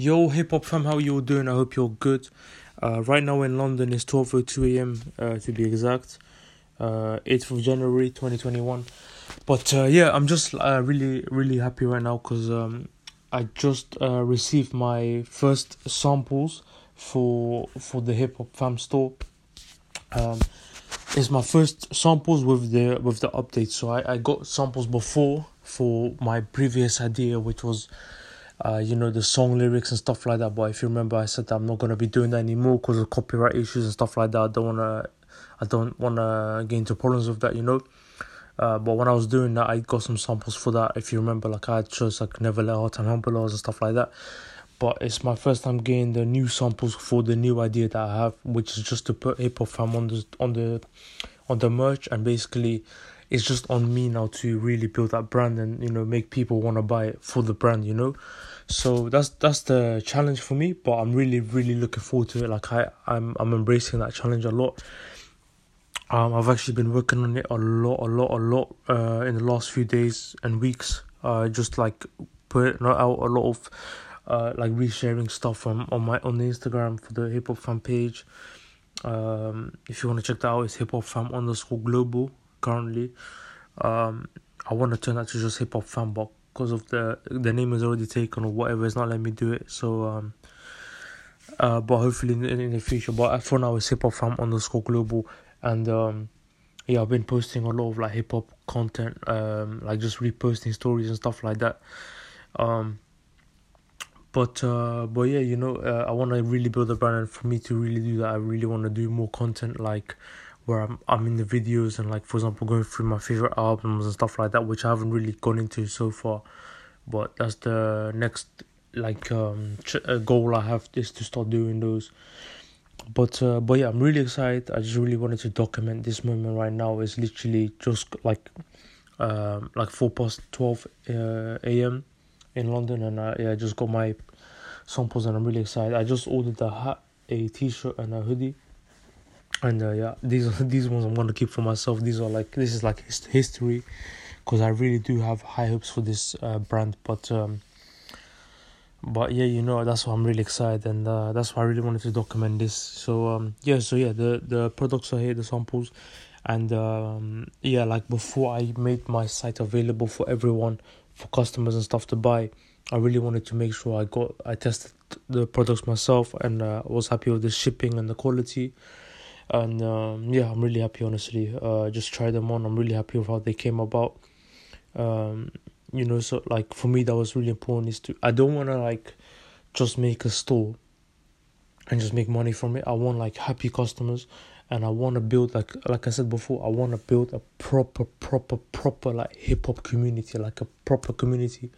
Yo, hip hop fam, how you all doing? I hope you're good. Uh, right now in London, it's 12:02 a.m. Uh, to be exact, uh, 8th of January 2021. But uh, yeah, I'm just uh, really, really happy right now because um, I just uh, received my first samples for for the hip hop fam store. Um, it's my first samples with the with the update. So I, I got samples before for my previous idea, which was uh, you know, the song lyrics and stuff like that. But if you remember, I said I'm not gonna be doing that anymore because of copyright issues and stuff like that. I don't wanna, I don't wanna get into problems with that, you know. Uh, but when I was doing that, I got some samples for that. If you remember, like I shows like Never Let Hard Time Humble and stuff like that. But it's my first time getting the new samples for the new idea that I have, which is just to put hip hop fam on the on the on the merch and basically it's just on me now to really build that brand and you know make people want to buy it for the brand you know? So that's that's the challenge for me but i'm really really looking forward to it. Like i i'm i'm embracing that challenge a lot. Um i've actually been working on it a lot a lot a lot uh in the last few days and weeks. Uh just like putting out a lot of uh like resharing stuff on on my on the instagram for the hip hop fam page. Um if you want to check that out it's hip hop fam underscore global currently. Um, I want to turn that to just hip hop fam, but because of the the name is already taken or whatever, it's not letting me do it. So, um, uh, but hopefully in, in the future. But for now, it's hip hop fam underscore global, and um, yeah, I've been posting a lot of like hip hop content, um, like just reposting stories and stuff like that. Um, but uh, but yeah, you know, uh, I want to really build a brand, and for me to really do that, I really want to do more content like where I'm I'm in the videos and like for example going through my favorite albums and stuff like that, which I haven't really gone into so far. But that's the next like um uh, goal I have is to start doing those. But uh, but yeah, I'm really excited. I just really wanted to document this moment right now. It's literally just like um like four past twelve uh, a.m. in London, and I yeah just got my samples and I'm really excited. I just ordered a hat, a t-shirt, and a hoodie and uh, yeah these these ones i'm gonna keep for myself. These are like this is like his- history because i really do have high hopes for this uh, brand but um but yeah you know that's why i'm really excited and uh, that's why i really wanted to document this. So um yeah so yeah the the products are here the samples. And um yeah like before i made my site available for everyone for customers and stuff to buy i really wanted to make sure i got i tested the products myself and uh, was happy with the shipping and the quality and um, yeah, I'm really happy. Honestly, uh, just try them on. I'm really happy with how they came about. Um, you know, so like for me, that was really important. Is to I don't want to like just make a store and just make money from it. I want like happy customers, and I want to build like like I said before. I want to build a proper, proper, proper like hip hop community, like a proper community.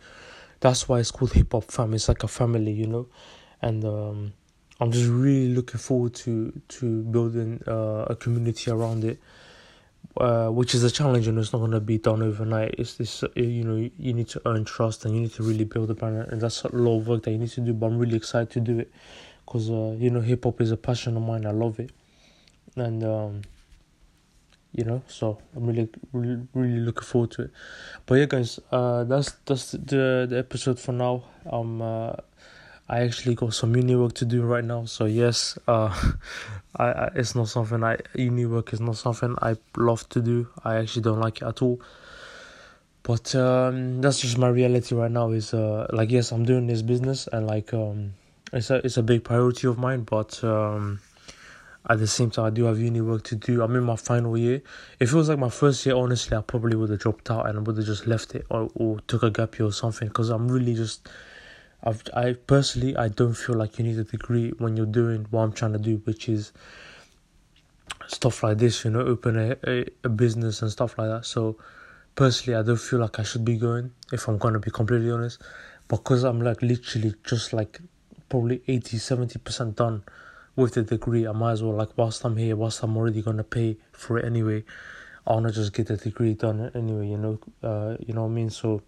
That's why it's called hip hop fam. It's like a family, you know, and um I'm just really looking forward to to building uh, a community around it, uh, which is a challenge and it's not gonna be done overnight. It's this uh, you know you need to earn trust and you need to really build a brand and that's a lot of work that you need to do. But I'm really excited to do it because uh, you know hip hop is a passion of mine. I love it, and um, you know so I'm really really really looking forward to it. But yeah, guys, uh, that's that's the the episode for now. Um. Uh, I actually got some uni work to do right now. So yes, uh, I, I it's not something I uni work is not something I love to do. I actually don't like it at all. But um, that's just my reality right now. Is uh, like yes, I'm doing this business and like um, it's a it's a big priority of mine. But um, at the same time, I do have uni work to do. I'm in my final year. If it was like my first year, honestly, I probably would have dropped out and would have just left it or, or took a gap year or something. Because I'm really just I've I personally I don't feel like you need a degree when you're doing what I'm trying to do, which is stuff like this, you know, open a, a, a business and stuff like that. So personally I don't feel like I should be going, if I'm gonna be completely honest. Because I'm like literally just like probably 80 70 percent done with the degree, I might as well like whilst I'm here, whilst I'm already gonna pay for it anyway, I wanna just get the degree done anyway, you know, uh, you know what I mean? So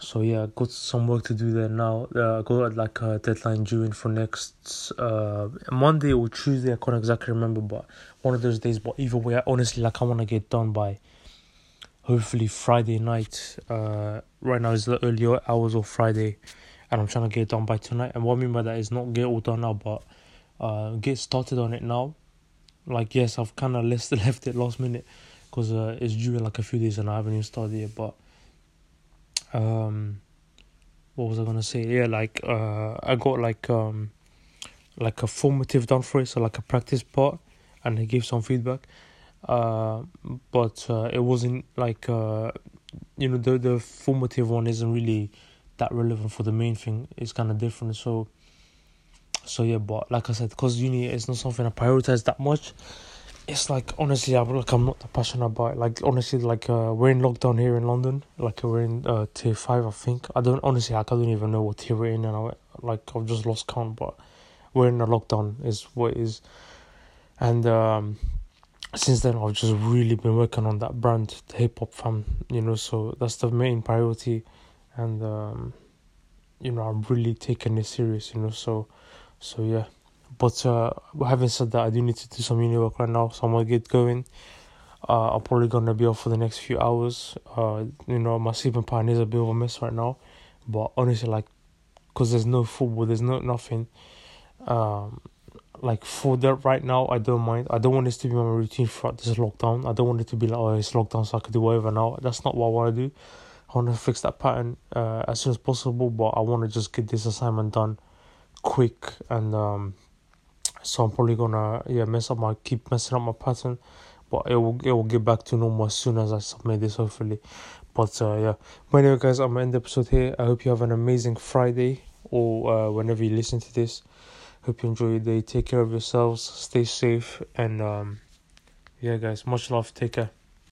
so yeah, got some work to do there now. Uh, got like a deadline due in for next uh Monday or Tuesday. I can't exactly remember, but one of those days. But either way, I honestly like I want to get done by hopefully Friday night. Uh, right now is the earlier hours of Friday, and I'm trying to get it done by tonight. And what I mean by that is not get all done now, but uh, get started on it now. Like yes, I've kind of left left it last minute because uh, it's due in like a few days and I haven't even started yet. But um, what was I gonna say? Yeah, like uh, I got like um, like a formative done for it, so like a practice part, and I gave some feedback. Uh, but uh, it wasn't like uh, you know the the formative one isn't really that relevant for the main thing. It's kind of different. So so yeah, but like I said, because uni is not something I prioritize that much. It's like honestly, I'm like I'm not that passionate about it. Like honestly, like uh, we're in lockdown here in London. Like we're in uh, tier five, I think. I don't honestly, like, I don't even know what tier we're in, and I like I've just lost count. But we're in a lockdown, is what is, and um, since then I've just really been working on that brand, the hip hop fam. You know, so that's the main priority, and um, you know I'm really taking it serious. You know, so so yeah. But uh, having said that, I do need to do some uni work right now, so I'm gonna get going. Uh, I'm probably gonna be off for the next few hours. Uh, you know, my sleeping pattern is a bit of a mess right now, but honestly, like, cause there's no football, there's no nothing. Um, like for that right now, I don't mind. I don't want this to be my routine throughout this lockdown. I don't want it to be like, oh, it's lockdown, so I can do whatever now. That's not what I want to do. I want to fix that pattern uh, as soon as possible, but I want to just get this assignment done quick and um so I'm probably gonna yeah mess up my keep messing up my pattern but it will it will get back to normal as soon as I submit this hopefully. But uh, yeah. But anyway guys I'm gonna end the episode here. I hope you have an amazing Friday or uh, whenever you listen to this. Hope you enjoy your day. Take care of yourselves. Stay safe and um yeah guys much love. Take care